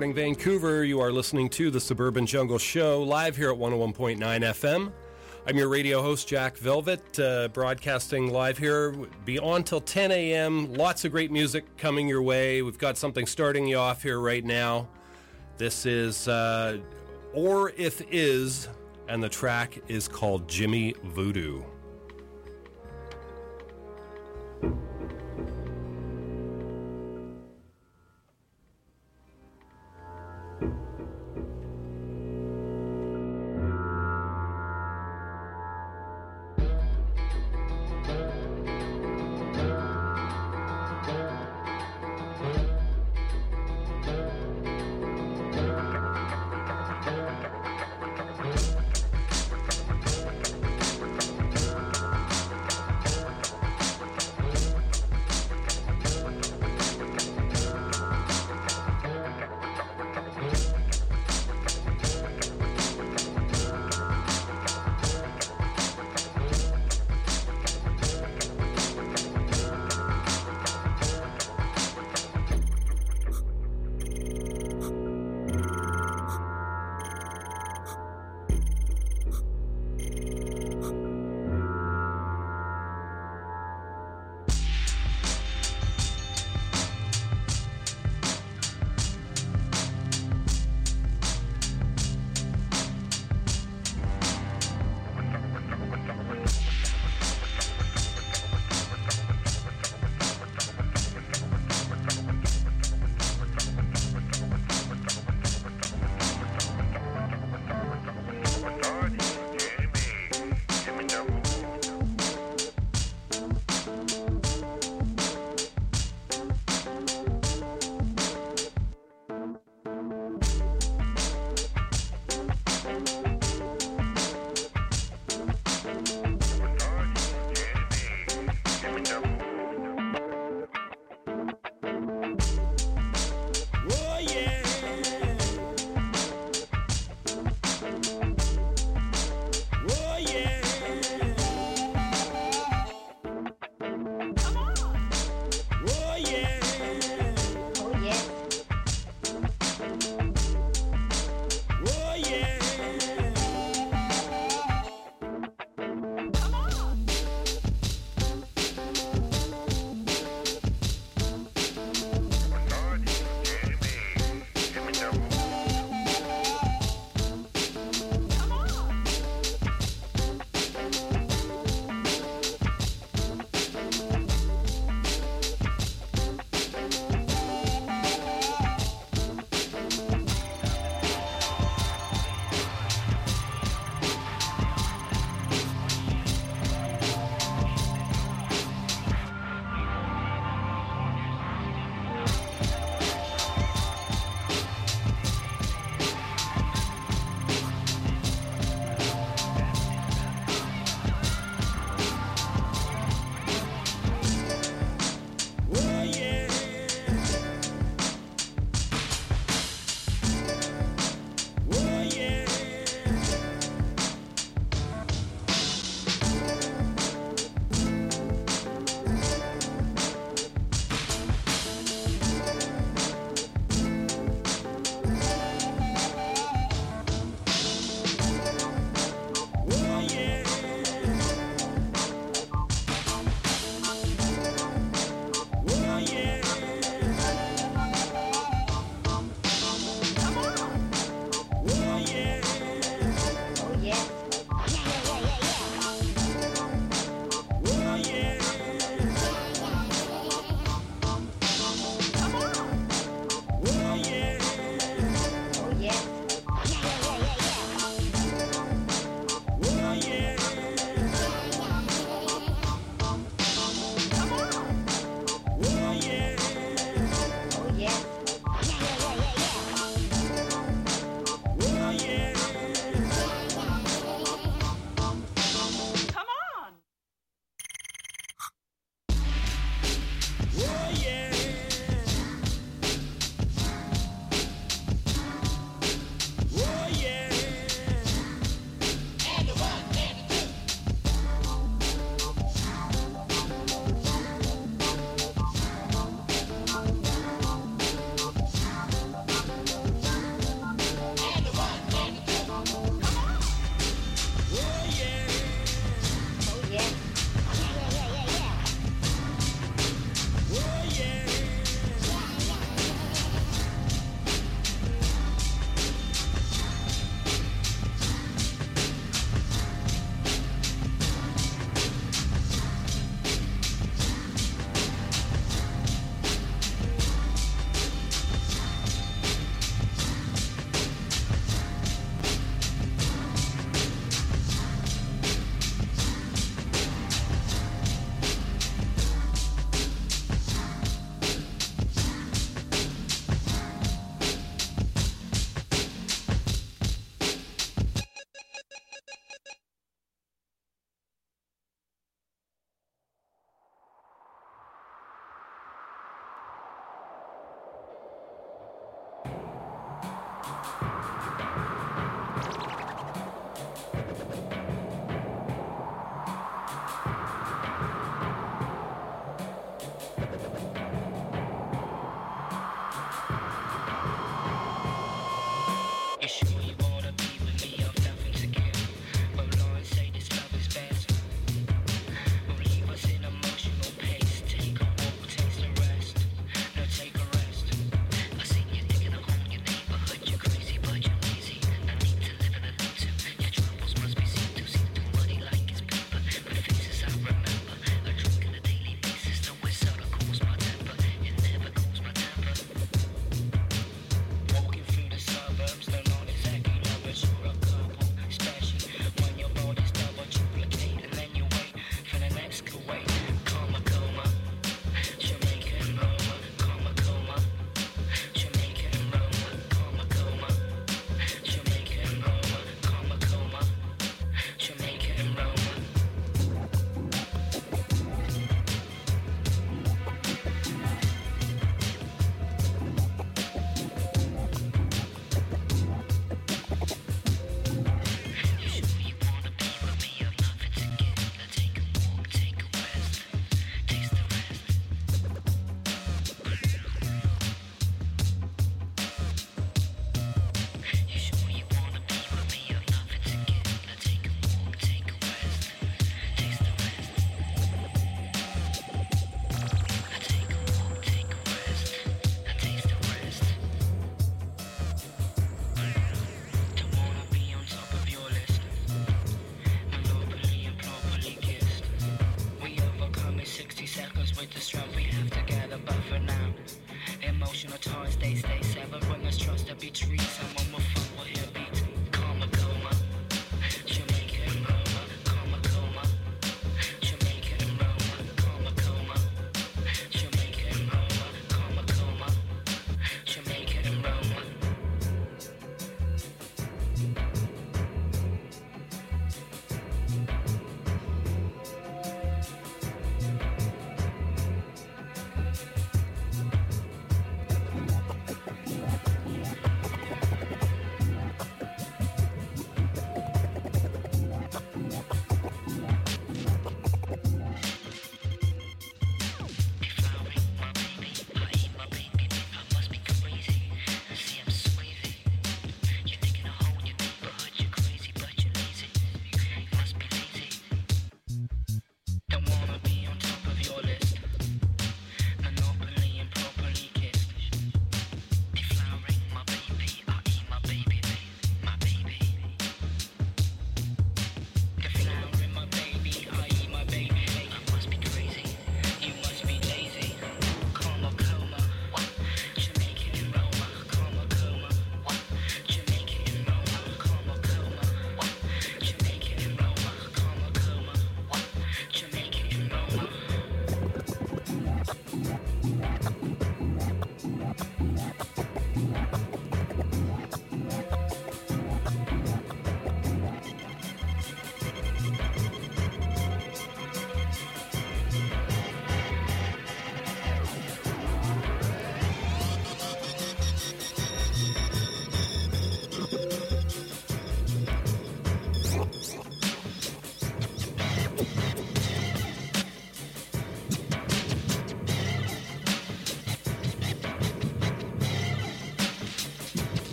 Morning, Vancouver. You are listening to the Suburban Jungle Show live here at 101.9 FM. I'm your radio host, Jack Velvet, uh, broadcasting live here. Be on till 10 a.m. Lots of great music coming your way. We've got something starting you off here right now. This is uh, Or If Is, and the track is called Jimmy Voodoo.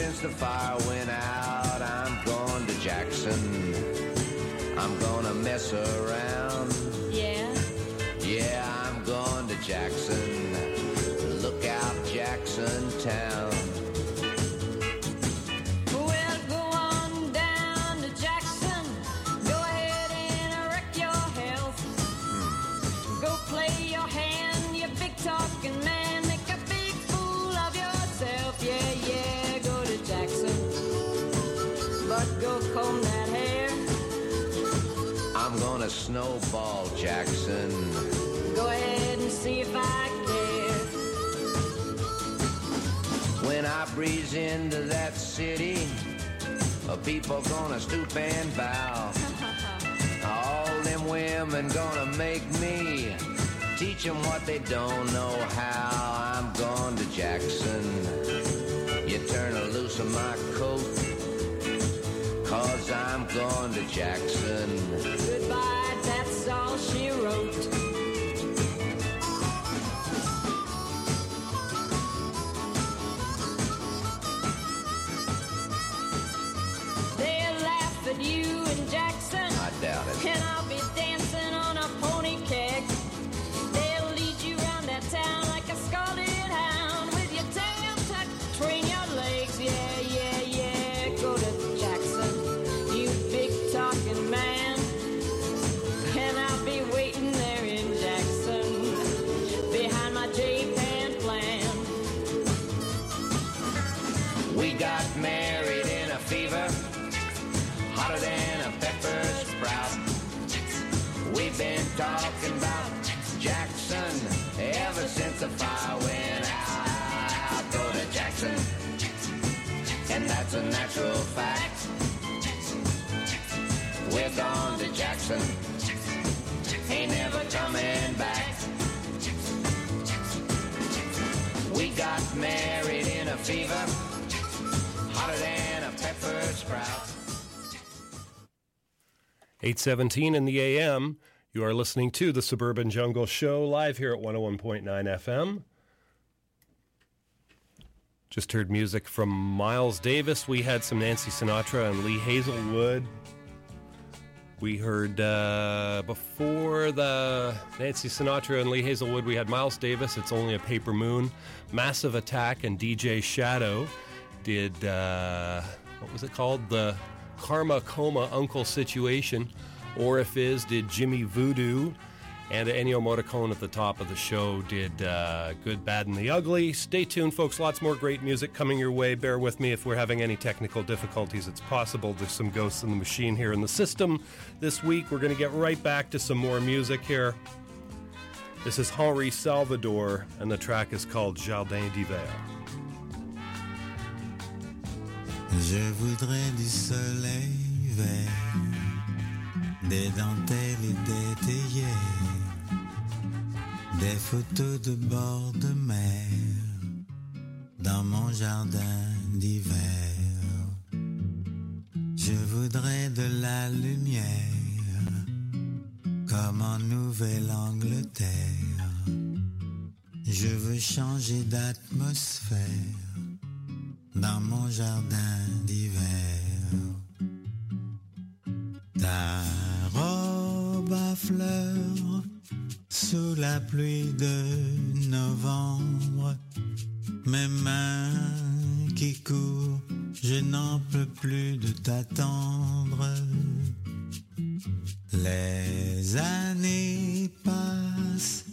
Since the fire went out. I'm going to Jackson. I'm gonna mess around. Yeah. Yeah, I'm going to Jackson. Look out, Jackson Town. People gonna stoop and bow. All them women gonna make me teach them what they don't know how. I'm going to Jackson. You turn a loose of my coat, cause I'm going to Jackson. Goodbye, that's all she wrote. 817 in the AM. You are listening to the Suburban Jungle Show live here at 101.9 FM. Just heard music from Miles Davis. We had some Nancy Sinatra and Lee Hazlewood. We heard uh, before the Nancy Sinatra and Lee Hazlewood, we had Miles Davis, It's Only a Paper Moon. Massive Attack and DJ Shadow did, uh, what was it called? The Karma Coma UNKLE Situation. Or if is did Jimmy Voodoo. And Ennio Morricone at the top of the show did uh, Good, Bad, and the Ugly. Stay tuned, folks. Lots more great music coming your way. Bear with me if we're having any technical difficulties. It's possible there's some ghosts in the machine here in the system. This week, we're going to get right back to some more music here. This is Henri Salvador, and the track is called Jardin d'Hiver. Je voudrais du soleil vert, des dentelles et des photos de bord de mer dans mon jardin d'hiver. Je voudrais de la lumière comme en Nouvelle-Angleterre. Je veux changer d'atmosphère dans mon jardin d'hiver. Ta robe à fleurs sous la pluie de novembre, mes mains qui courent, je n'en peux plus de t'attendre. Les années passent,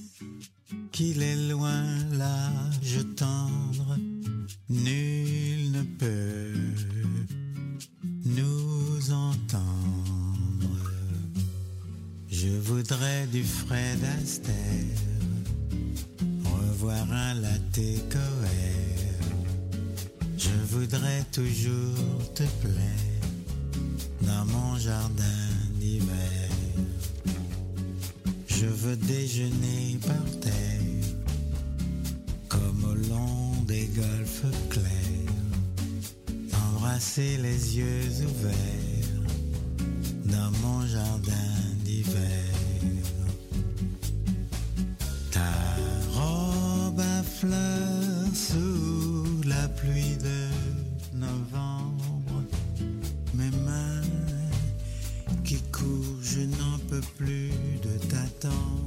qu'il est loin l'âge tendre, nul ne peut nous entendre. Je voudrais du Fred Astaire, revoir un latte coère. Je voudrais toujours te plaire dans mon jardin d'hiver. Je veux déjeuner par terre, au long des golfes clairs, embrasser les yeux ouverts dans mon jardin d'hiver. Ta robe à fleurs sous la pluie de novembre. Mes mains qui courent, je n'en peux plus de t'attendre.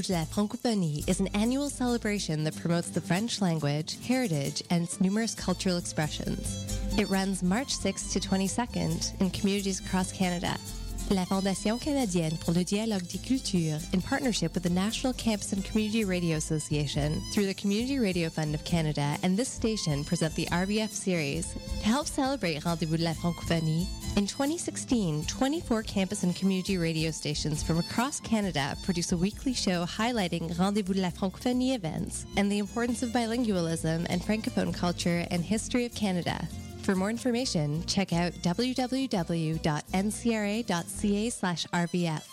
Jour de la Francophonie is an annual celebration that promotes the French language, heritage, and its numerous cultural expressions. It runs March 6 to 22nd in communities across Canada. La Fondation canadienne pour le dialogue des cultures, in partnership with the National Campus and Community Radio Association, through the Community Radio Fund of Canada and this station, present the RVF series. To help celebrate Rendezvous de la Francophonie, in 2016, 24 campus and community radio stations from across Canada produce a weekly show highlighting Rendezvous de la Francophonie events and the importance of bilingualism and Francophone culture and history of Canada. For more information, check out www.ncra.ca/rvf.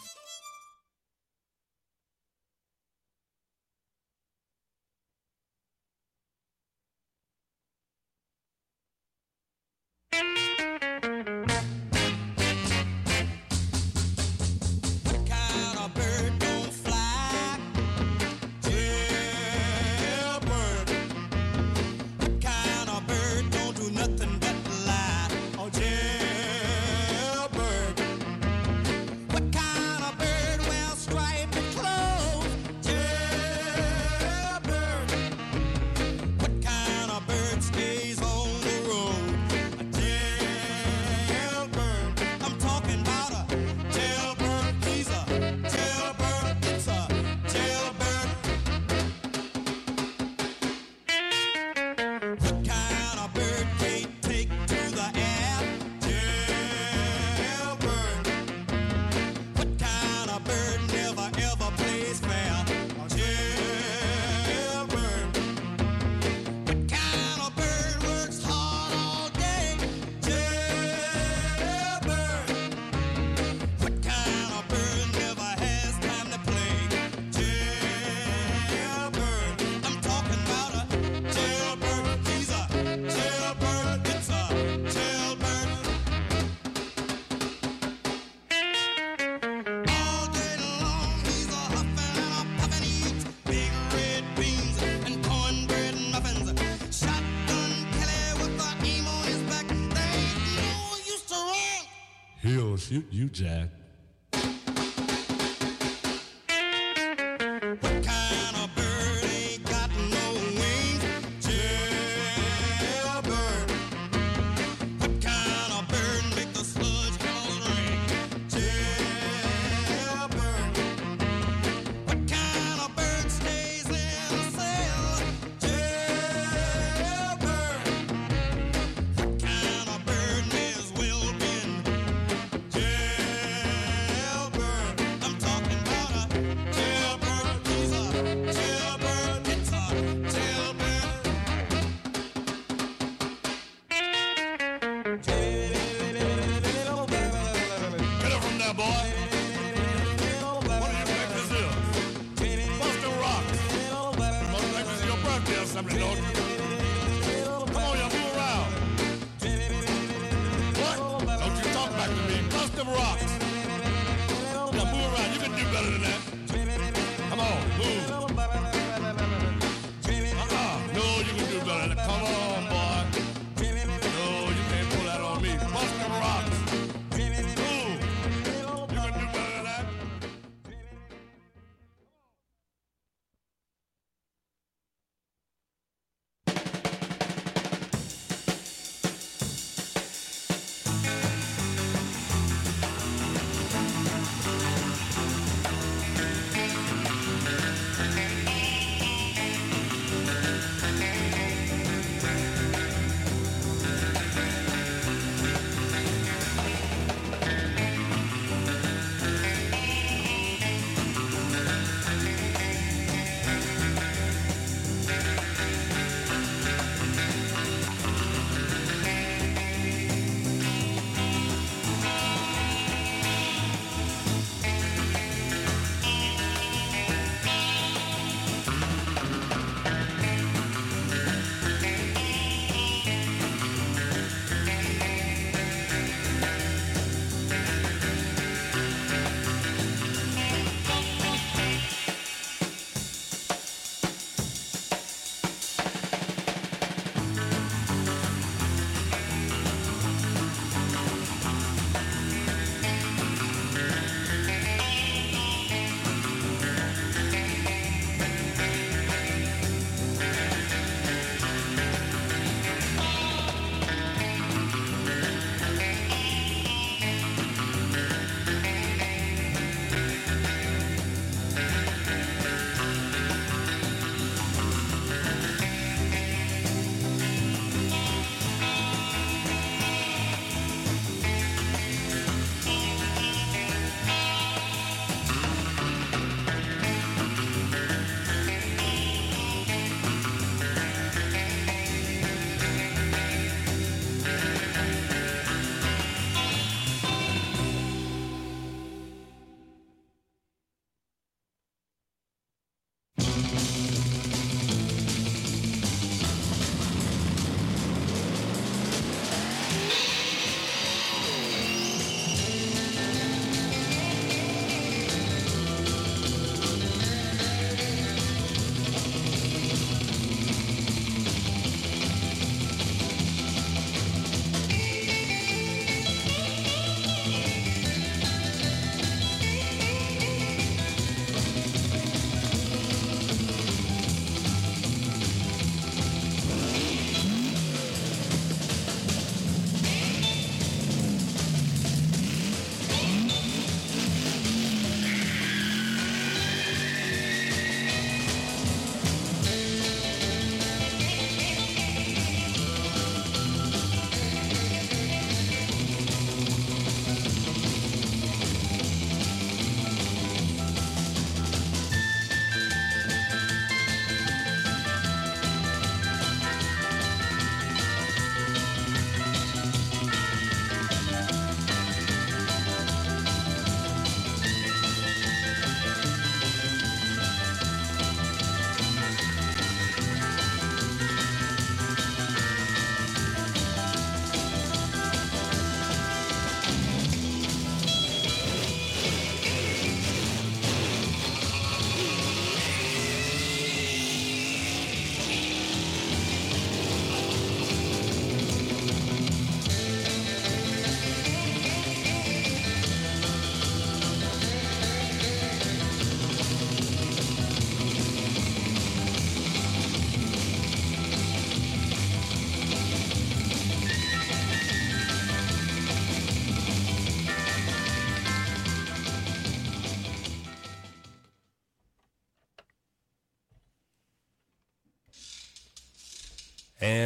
you, you Jack.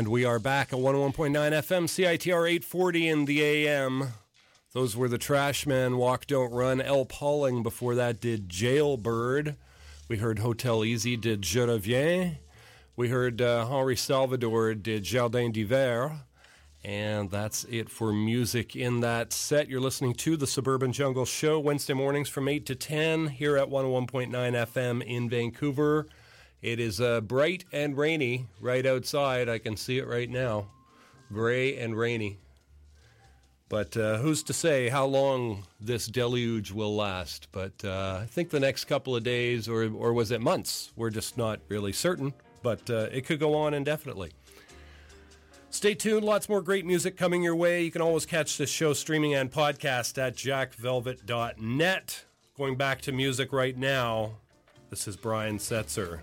We are back at 101.9 FM, CITR 840 in the AM. Those were the Trashmen, Walk Don't Run. El Pauling before that did Jailbird. We heard Hotel Easy did Je Reviens. We heard uh, Henri Salvador did Jardin d'Hiver. And that's it for music in that set. You're listening to the Suburban Jungle Show Wednesday mornings from 8 to 10 here at 101.9 FM in Vancouver. It is uh, bright and rainy right outside. I can see it right now. Gray and rainy. But uh, who's to say how long this deluge will last? But uh, I think the next couple of days, or, or was it months? We're just not really certain. But uh, it could go on indefinitely. Stay tuned. Lots more great music coming your way. You can always catch this show streaming and podcast at jackvelvet.net. Going back to music right now, this is Brian Setzer.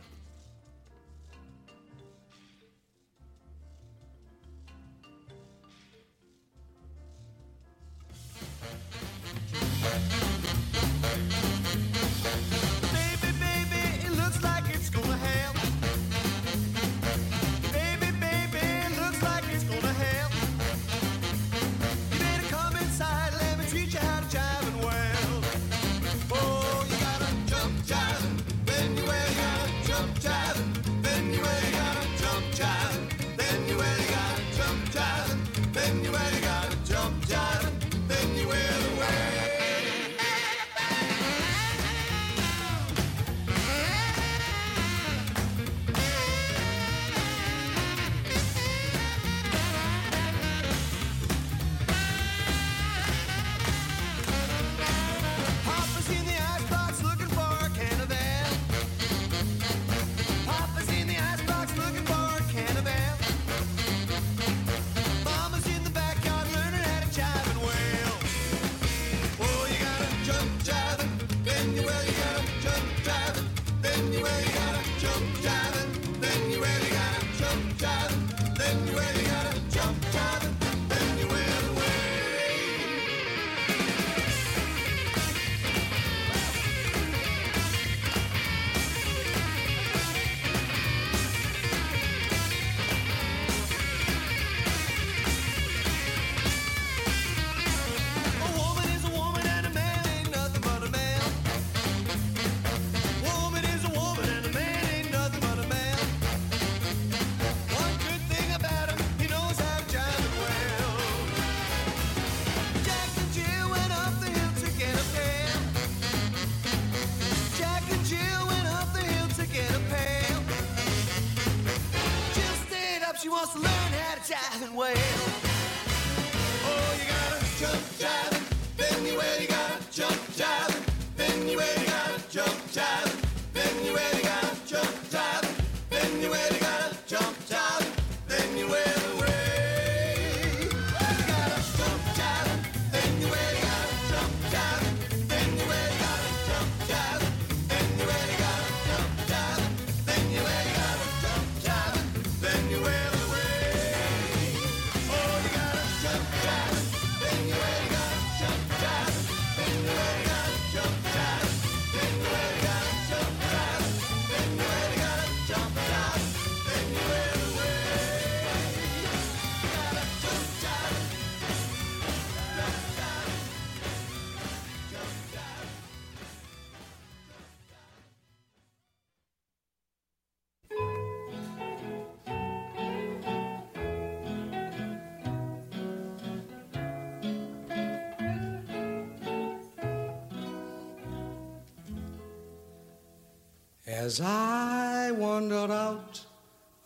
As I wandered out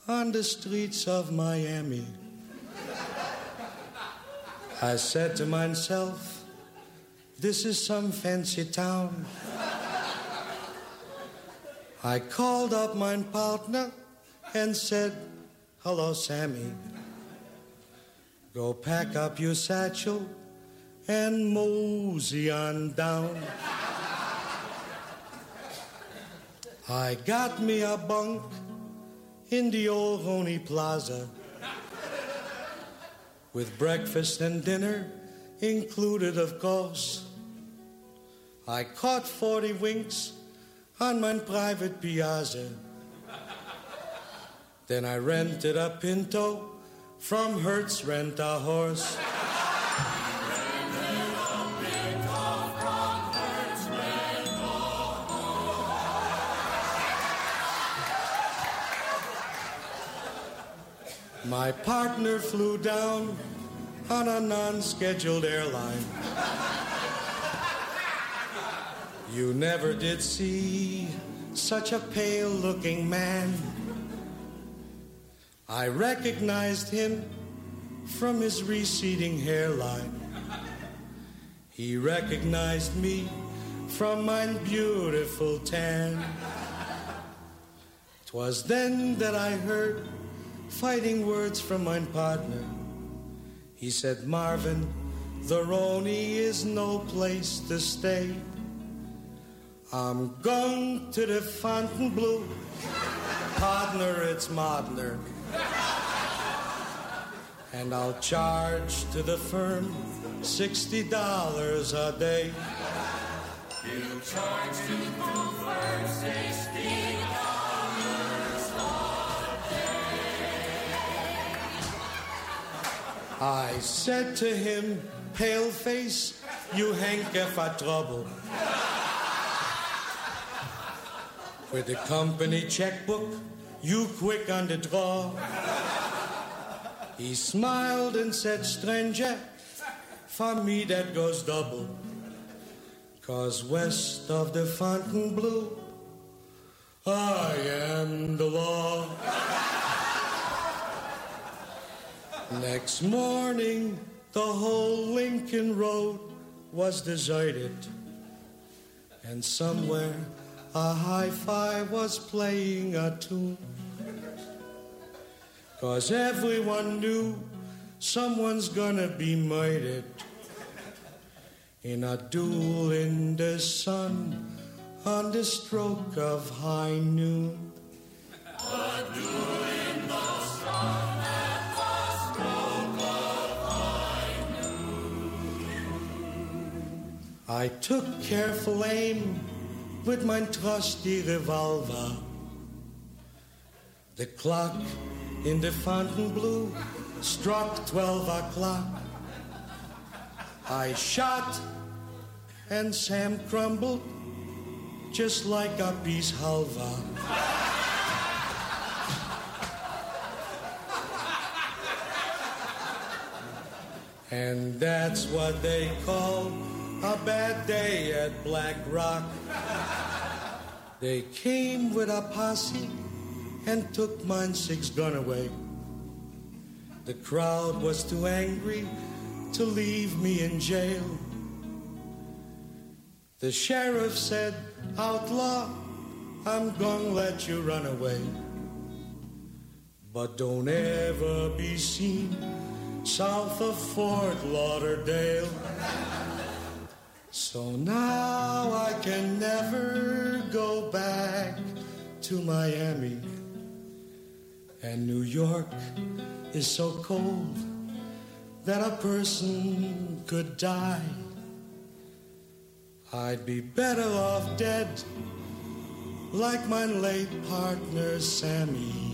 on the streets of Miami, I said to myself, this is some fancy town. I called up my partner and said, hello, Sammy. Go pack up your satchel and mosey on down. I got me a bunk in the old Roney Plaza with breakfast and dinner included, of course. I caught 40 winks on my private piazza Then I rented a Pinto from Hertz Rent a Horse. My partner flew down on a non-scheduled airline. You never did see such a pale-looking man. I recognized him from his receding hairline. He recognized me from my beautiful tan. Twas then that I heard fighting words from my partner. He said, Marvin, the Roney is no place to stay. I'm going to the Fontainebleau. Partner, it's Modner. And I'll charge to the firm $60 a day. He'll charge to the firm $60 I said to him, pale face, you hank for trouble. With the company checkbook, you quick on the draw. He smiled and said, stranger, for me that goes double. Cause west of the Fontainebleau, I am the law. Next morning, the whole Lincoln Road was deserted. And somewhere a hi-fi was playing a tune. Cause everyone knew someone's gonna be murdered in a duel in the sun on the stroke of high noon. I took careful aim with my trusty revolver. The clock in the Fontainebleau struck twelve o'clock. I shot, and Sam crumbled just like a piece halva. And that's what they call a bad day at Black Rock. They came with a posse and took mine six gun away. The crowd was too angry to leave me in jail. The sheriff said, Outlaw, I'm gonna let you run away. But don't ever be seen south of Fort Lauderdale. So now I can never go back to Miami. And New York is so cold that a person could die. I'd be better off dead like my late partner Sammy.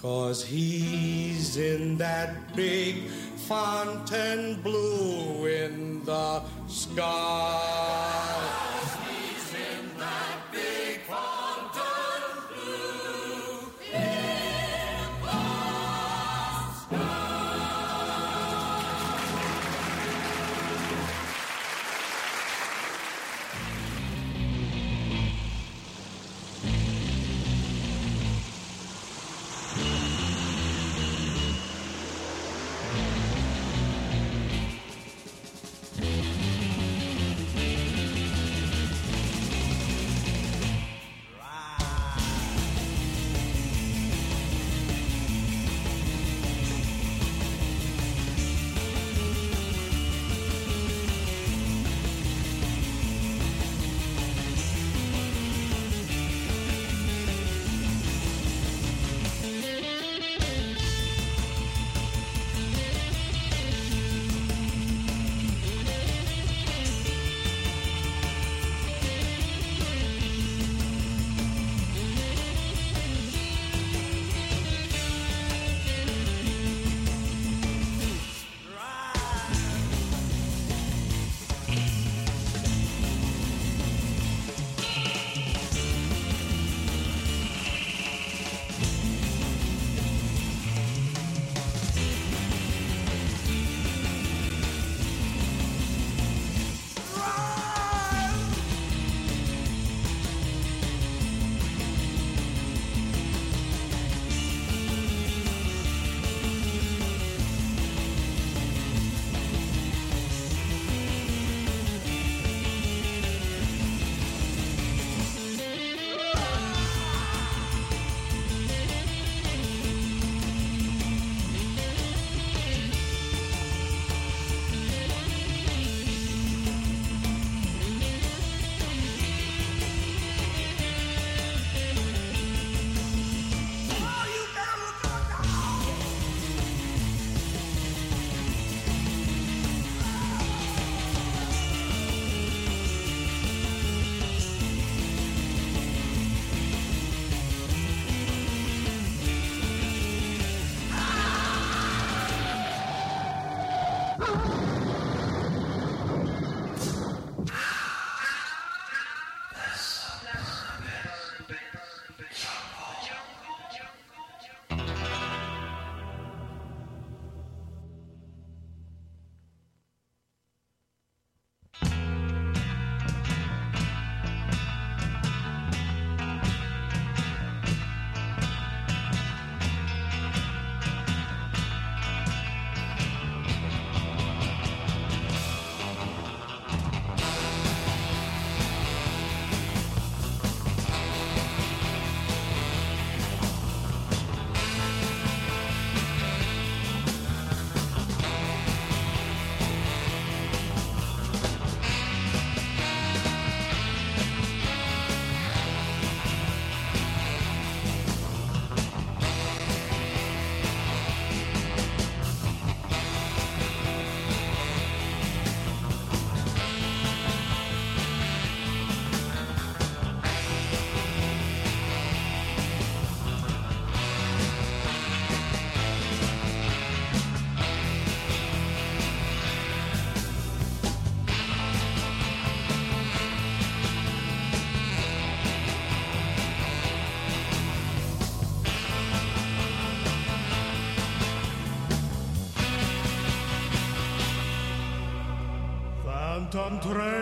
Cause he's in that big Fontainebleau in the sky. He's in that Phantom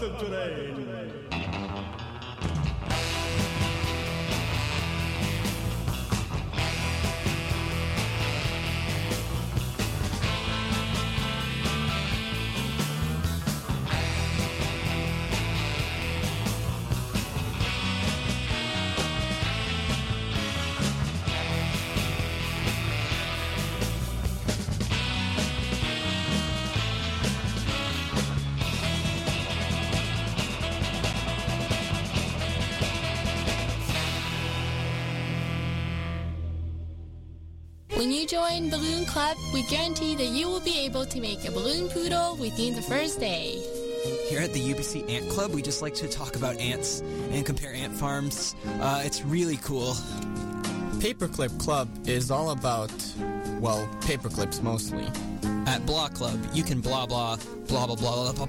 Phantom Train. Join Balloon Club, we guarantee that you will be able to make a balloon poodle within the first day. Here at the UBC Ant Club, we just like to talk about ants and compare ant farms. Uh, it's really cool. Paperclip Club is all about, well, paperclips mostly. At Blah Club, you can blah blah blah blah blah blah. blah.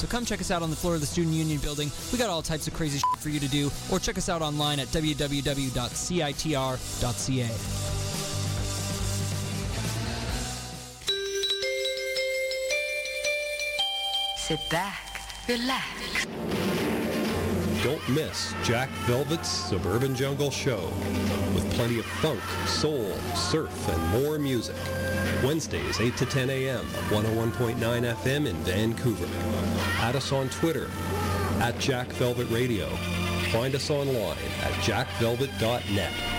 So come check us out on the floor of the Student Union building. We got all types of crazy shit for you to do, or check us out online at www.citr.ca. Sit back, relax. Don't miss Jack Velvet's Suburban Jungle Show with plenty of funk, soul, surf, and more music. Wednesdays, 8 to 10 a.m. 101.9 FM in Vancouver. Add us on Twitter at Jack Velvet Radio. Find us online at jackvelvet.net.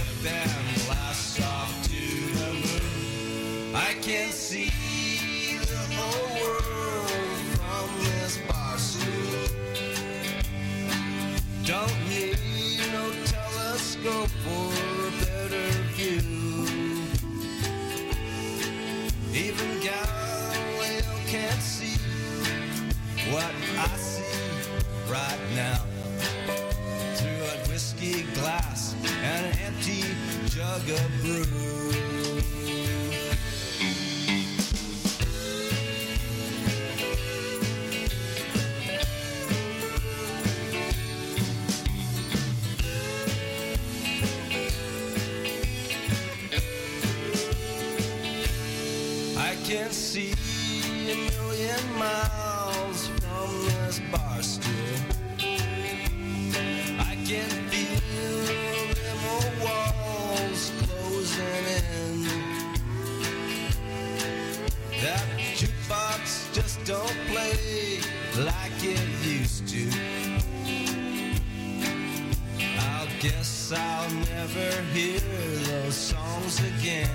ship and blast off to the moon. I can see. good a. again.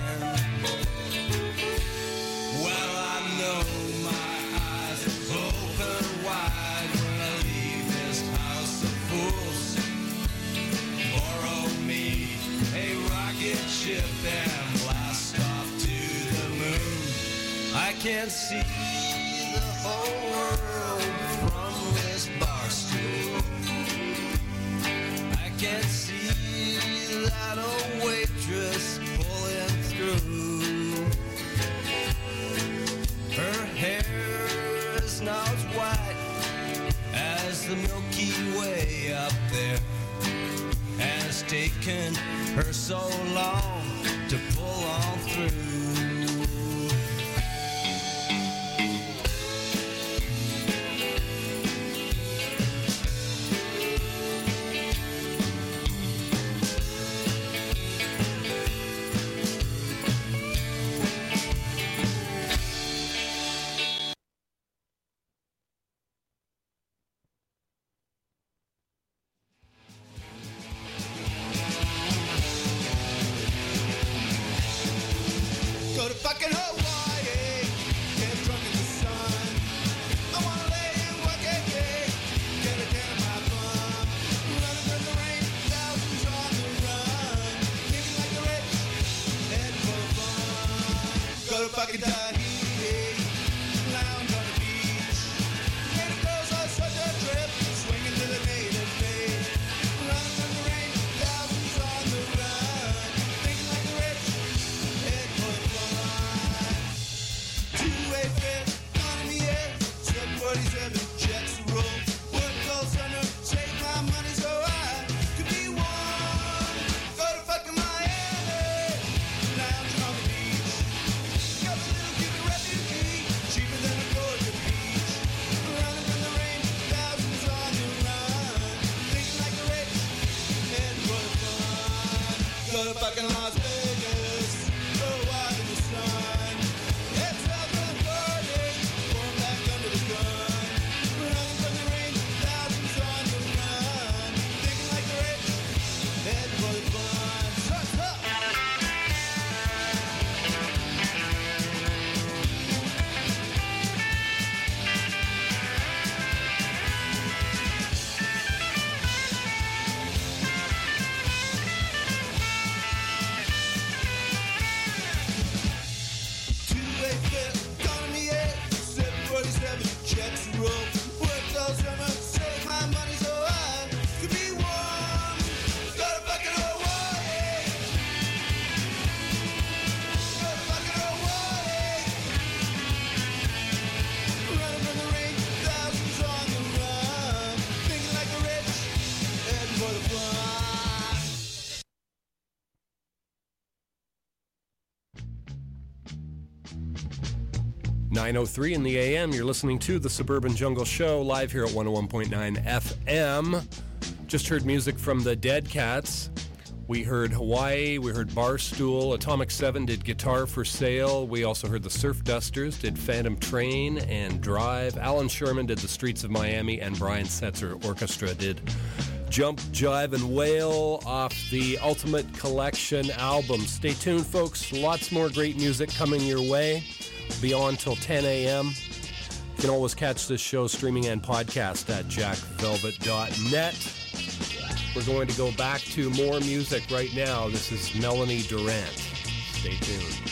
Well, I know my eyes open wide when I leave this house of fools. Borrow me a rocket ship and blast off to the moon. I can't see the whole world. taken her so long to pull on through. 9.03 in the AM. You're listening to The Suburban Jungle Show live here at 101.9 FM. Just heard music from the Dead Cats. We heard Hawaii, we heard Barstool, Atomic 7 did Guitar for Sale. We also heard the Surf Dusters did Phantom Train and Drive. Allan Sherman did The Streets of Miami, and Brian Setzer Orchestra did Jump, Jive, and Wail off the Ultimate Collection album. Stay tuned, folks. Lots more great music coming your way. Be on till 10 a.m. You can always catch this show streaming and podcast at jackvelvet.net. We're going to go back to more music right now. This is Melanie Durant. Stay tuned.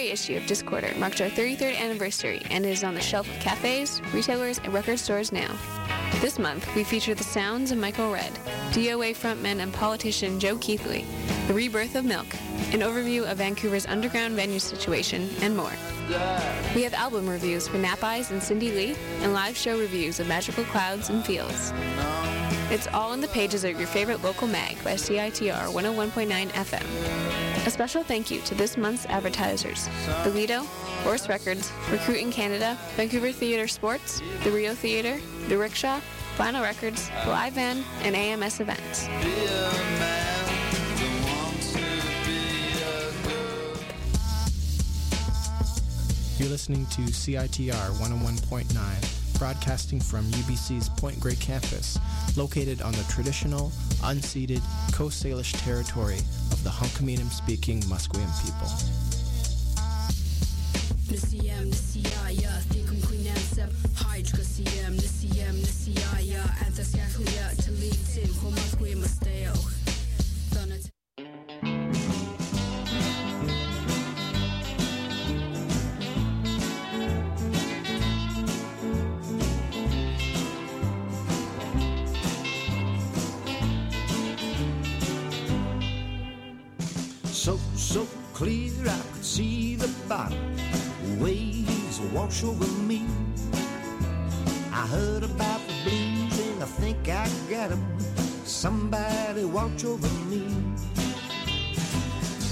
February issue of Discorder marked our 33rd anniversary and is on the shelf of cafes, retailers, and record stores now. This month, we feature the sounds of Michael Red, DOA frontman and politician Joe Keithley, the rebirth of Milk, an overview of Vancouver's underground venue situation, and more. We have album reviews for Nap Eyes and Cindy Lee, and live show reviews of Magical Clouds and Fields. It's all in the pages of your favorite local mag by CITR 101.9 FM. Special thank you to this month's advertisers Lido, Horse Records, Recruiting Canada, Vancouver Theatre Sports, the Rio Theatre, The Rickshaw, Vinyl Records, Live Van, and AMS Events. You're listening to CITR 101.9, broadcasting from UBC's Point Grey campus, located on the traditional, unceded Coast Salish territory of the Hunkaminam speaking Musqueam people. The. Waves wash over me. I heard about the blues and I think I got 'em. Somebody watch over me.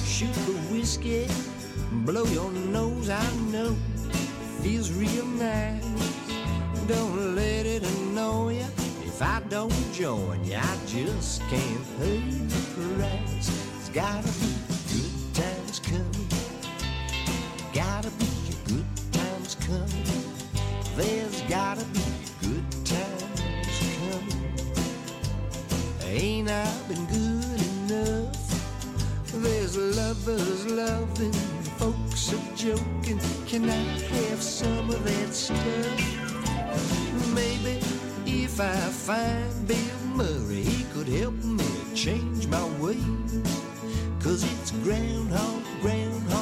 Shoot the whiskey, blow your nose, I know. Feels real nice. Don't let it annoy ya. If I don't join ya, I just can't pay the price. It's gotta be good times coming. Ain't I been good enough? There's lovers loving, folks are joking. Can I have some of that stuff? Maybe if I find Bill Murray, he could help me change my ways. Cause it's groundhog, groundhog,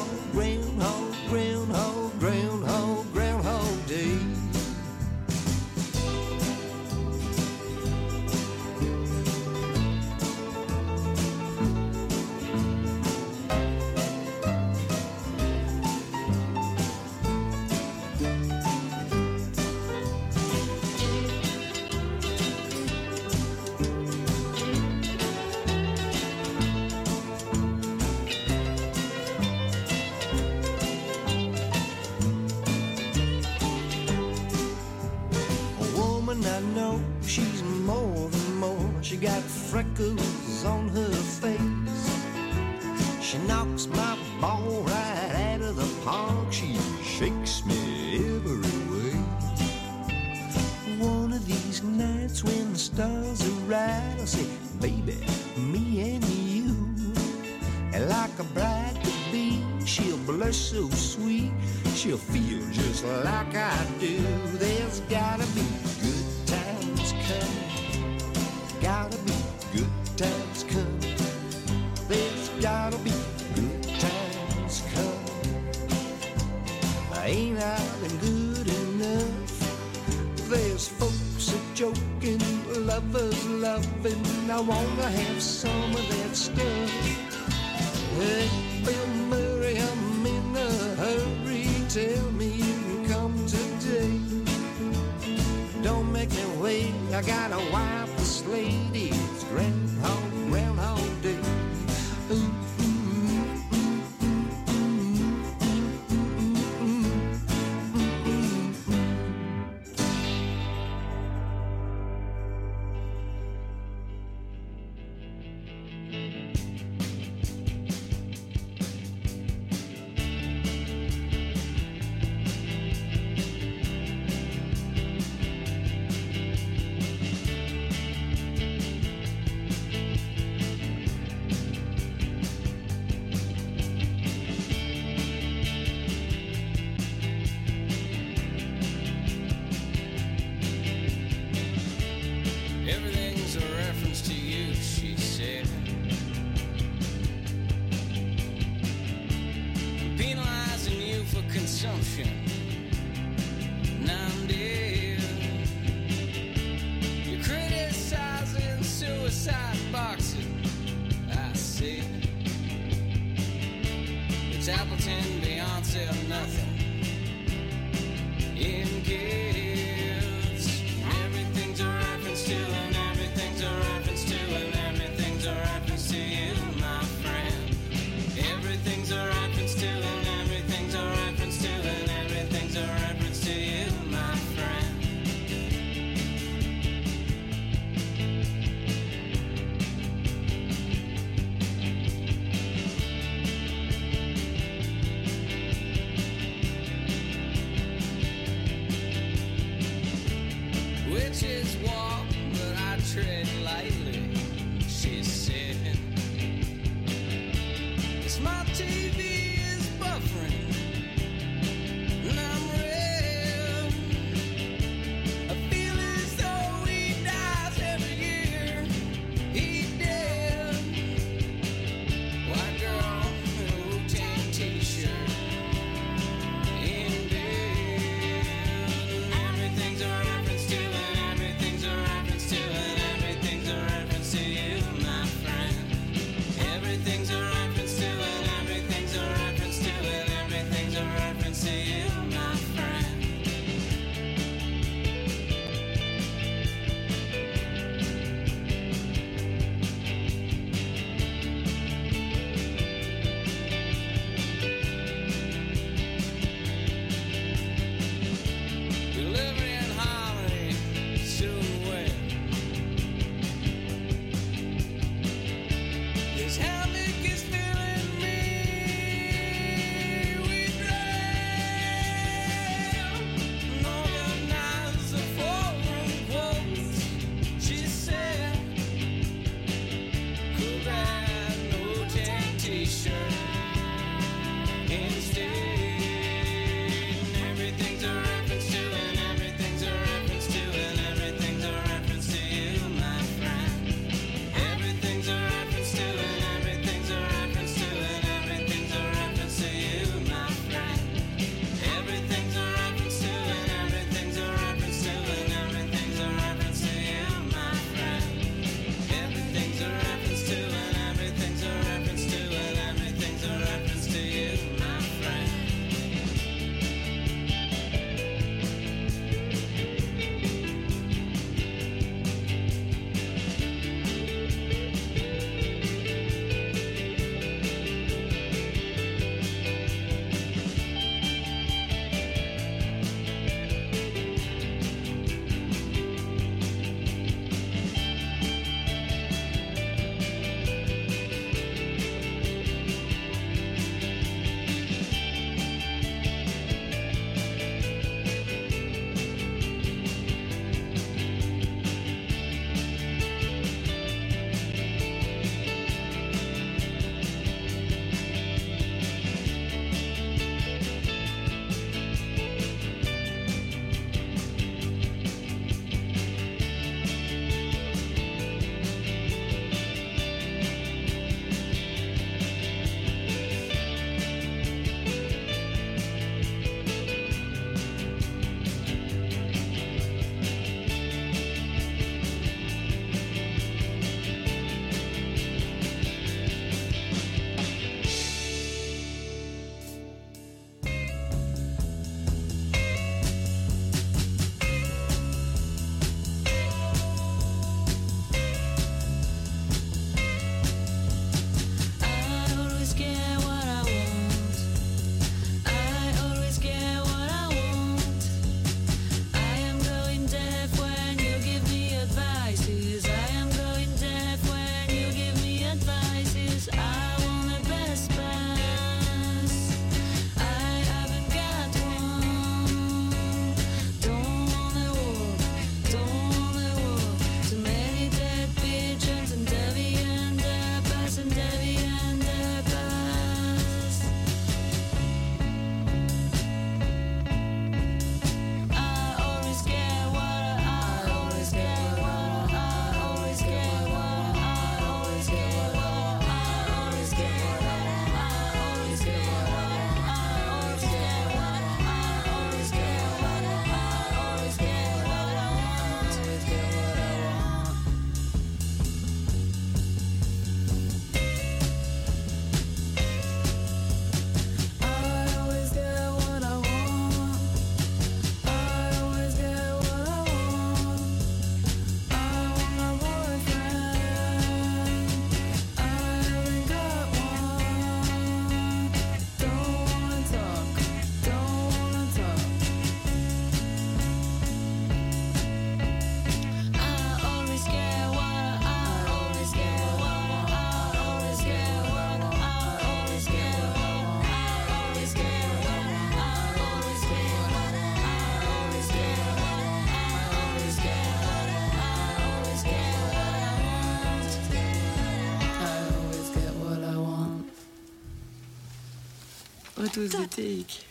dose de.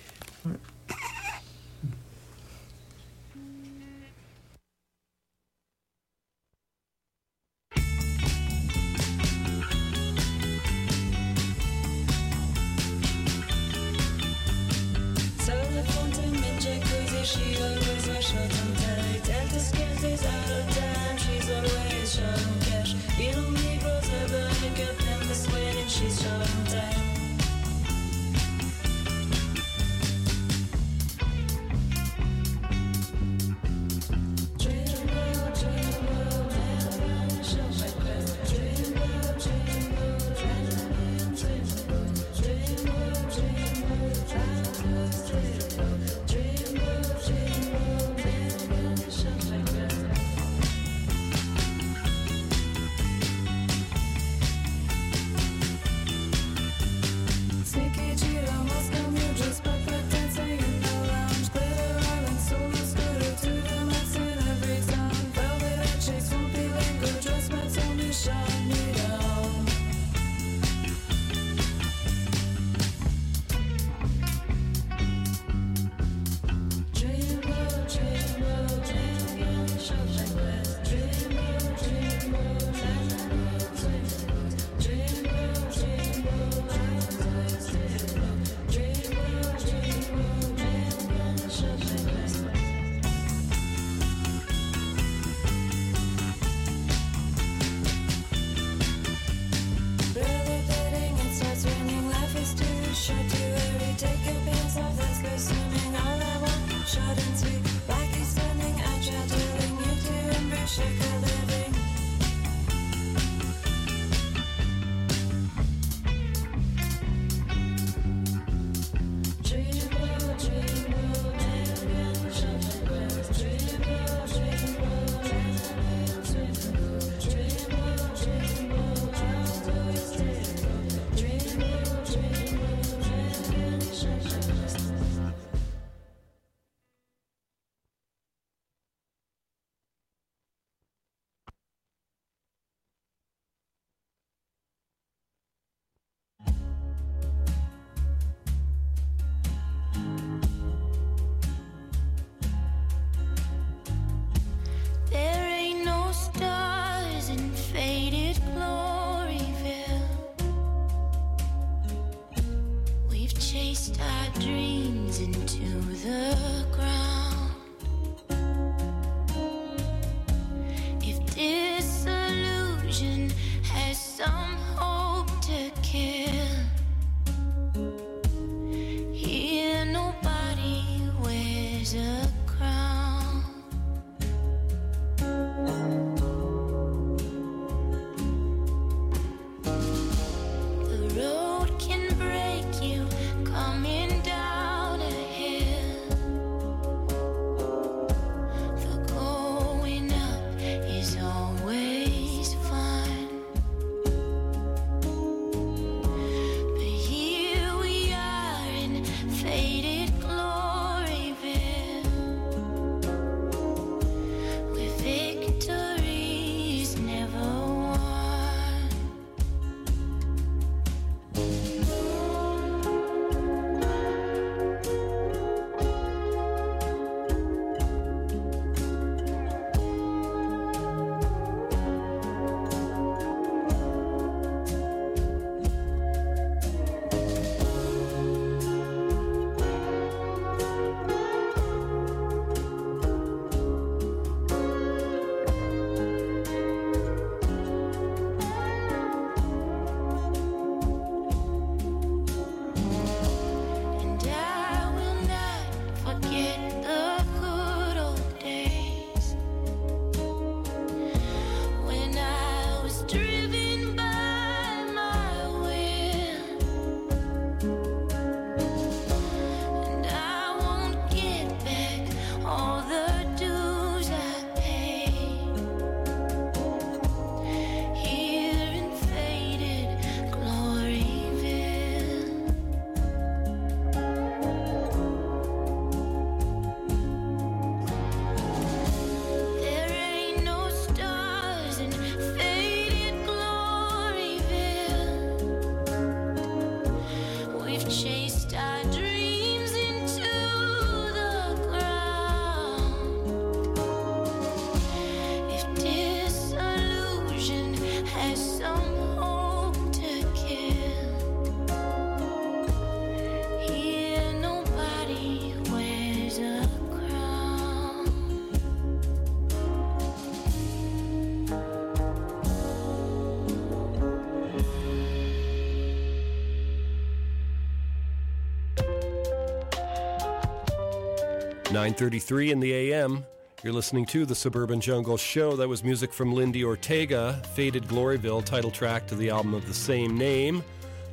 9:33 in the AM. You're listening to the Suburban Jungle Show. That was music from Lindi Ortega, "Faded Gloryville," title track to the album of the same name.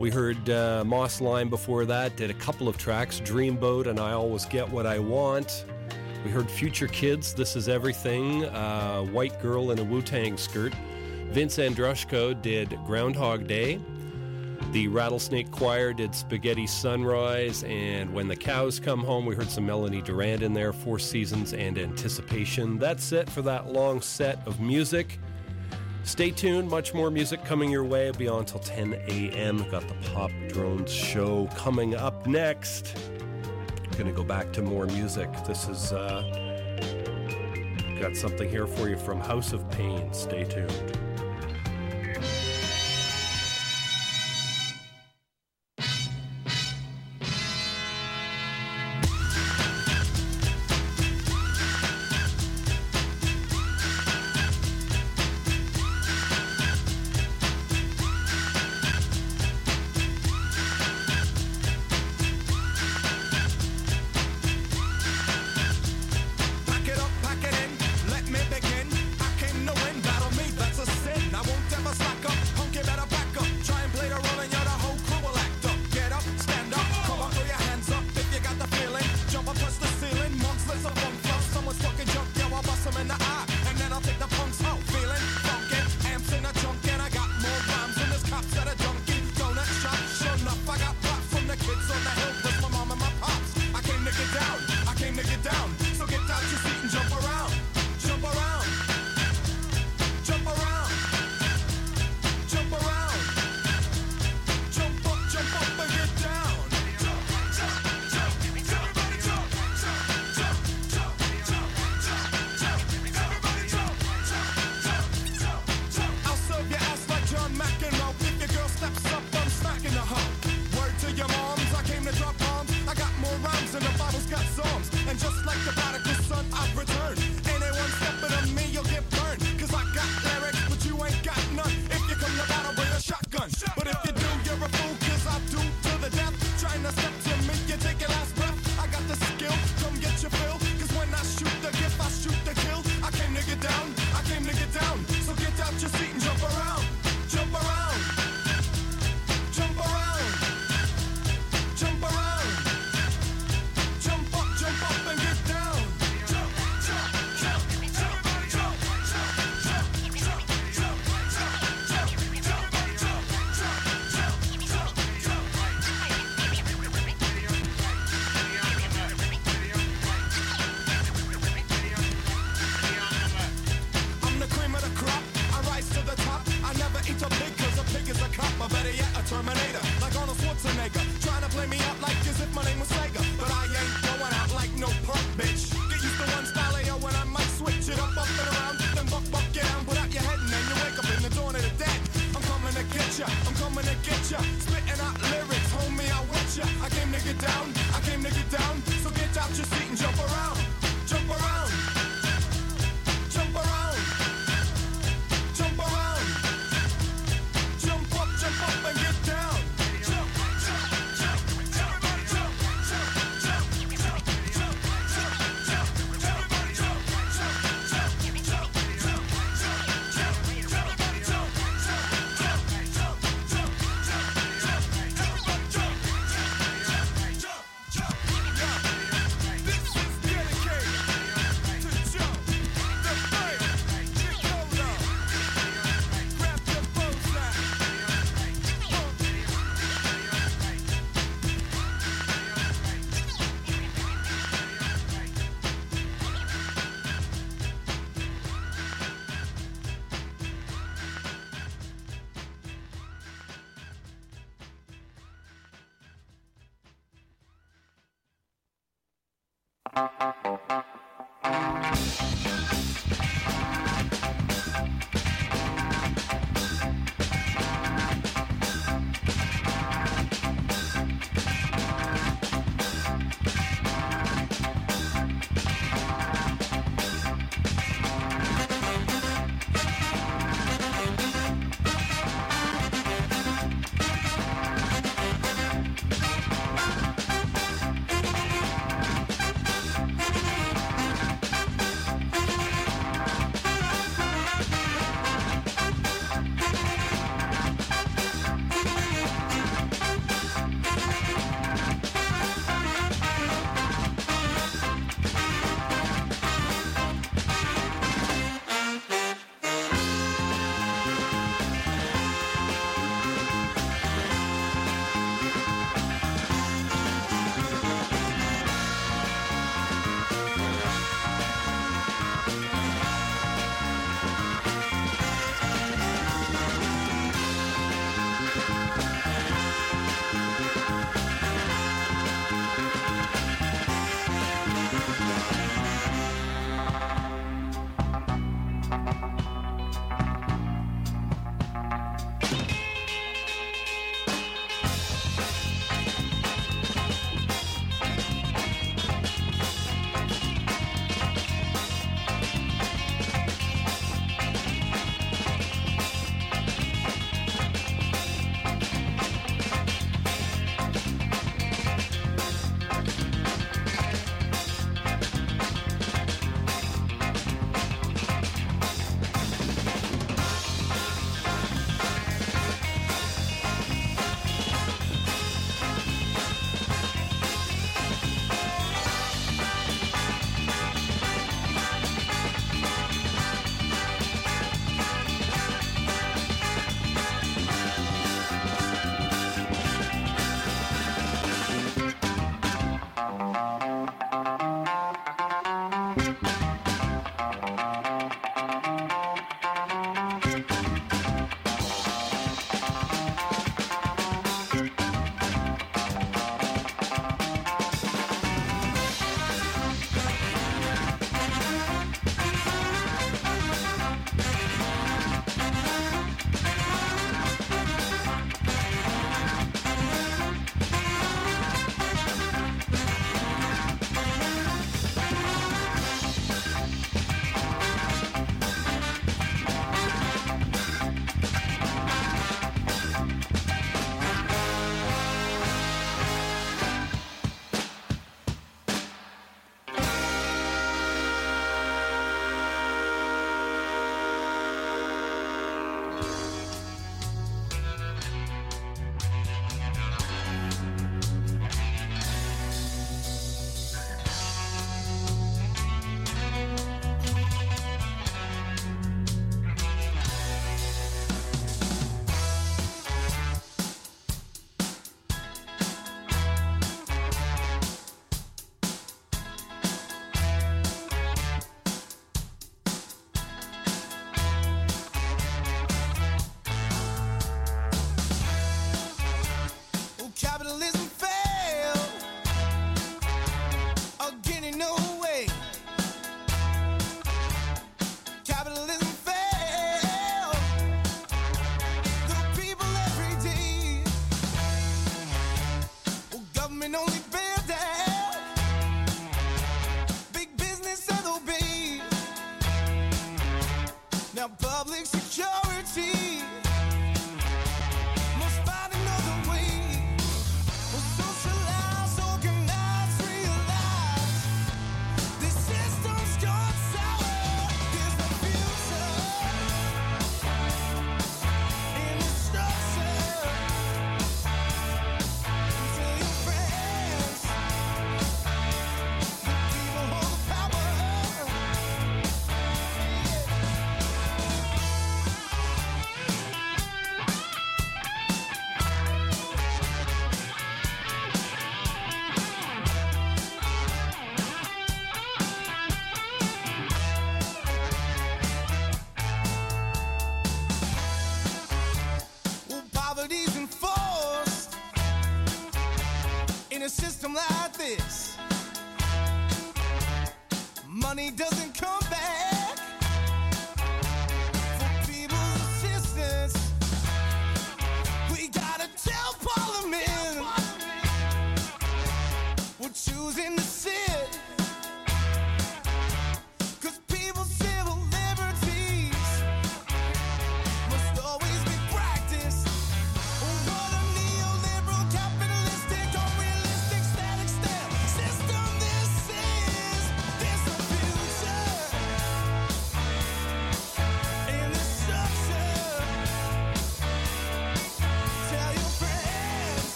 We heard uh, Moss Line before that. Did a couple of tracks, "Dreamboat" and "I Always Get What I Want." We heard Future Kids, "This Is Everything," uh, "White Girl in a Wu Tang Skirt." Vince Andrushko did "Groundhog Day." The Rattlesnake Choir did Spaghetti Sunrise, and When the Cows Come Home, we heard some Melanie Durrant in there, Four Seasons and Anticipation. That's it for that long set of music. Stay tuned, much more music coming your way. I'll be on till 10 a.m. Got the Pop Drones show coming up next. Gonna go back to more music. This is, uh, got something here for you from House of Pain. Stay tuned.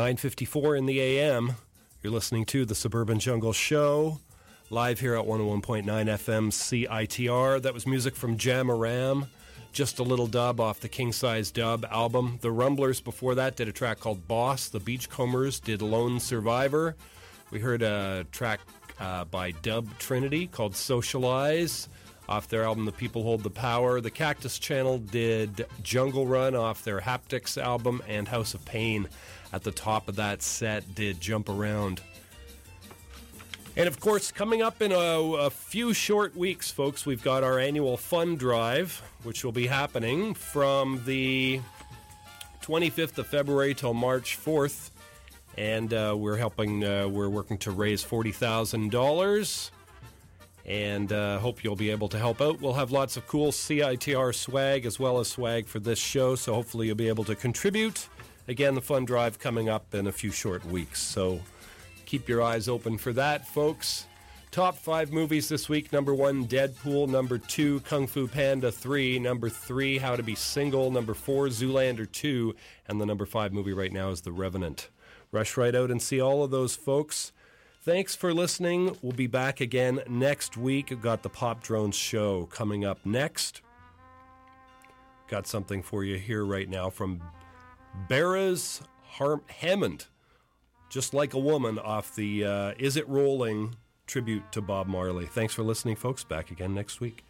9:54 in the AM. You're listening to the Suburban Jungle Show, live here at 101.9 FM CITR. That was music from Jamaram. Just a little dub off the King Size Dub album. The Rumblers before that did a track called Boss. The Beachcombers did Lone Survivor. We heard a track uh, by Dub Trinity called Socialize off their album The People Hold the Power. The Cactus Channel did Jungle Run off their Haptics album, and House of Pain at the top of that set did Jump Around. And of course, coming up in a, a few short weeks, folks, we've got our annual fund drive, which will be happening from the 25th of February till March 4th. And uh, we're helping, uh, we're working to raise $40,000 and uh, hope you'll be able to help out. We'll have lots of cool CITR swag as well as swag for this show, so hopefully you'll be able to contribute. Again, the fund drive coming up in a few short weeks, so keep your eyes open for that, folks. Top five movies this week. Number one, Deadpool. Number two, Kung Fu Panda 3. Number three, How to Be Single. Number four, Zoolander 2. And the number five movie right now is The Revenant. Rush right out and see all of those, folks. Thanks for listening. We'll be back again next week. We've got the Pop Drones show coming up next. Got something for you here right now from Beres Hammond, just like a woman, off the uh, Is It Rolling tribute to Bob Marley. Thanks for listening, folks. Back again next week.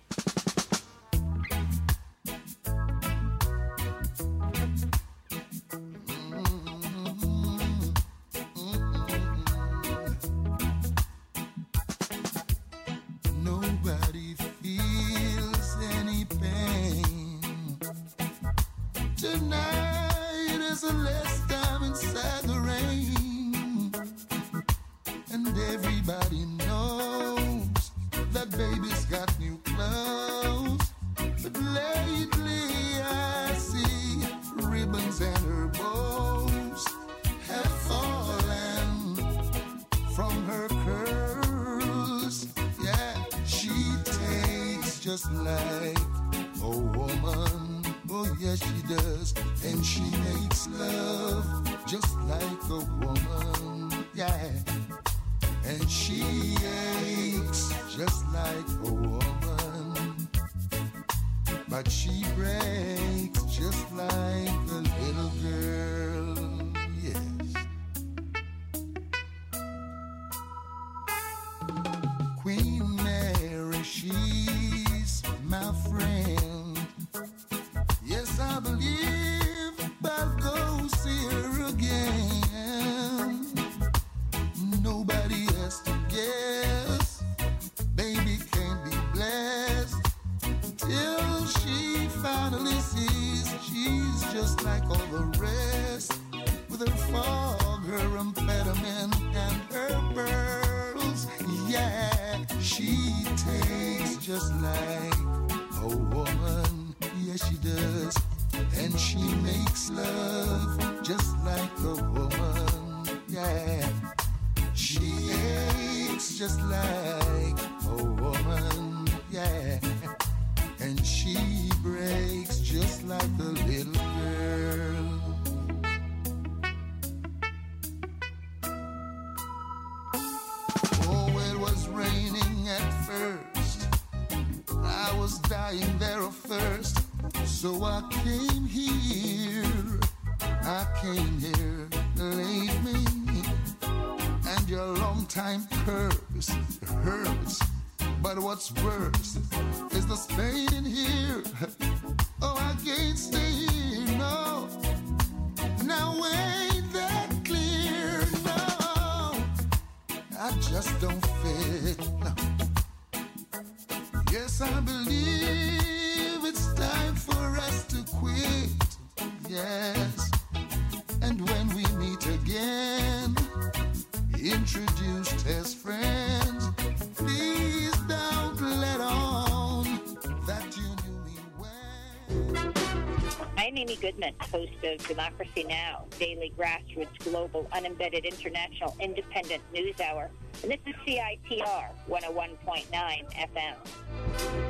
Of Democracy Now!, daily grassroots, global, unembedded, international, independent news hour. And this is CITR 101.9 FM.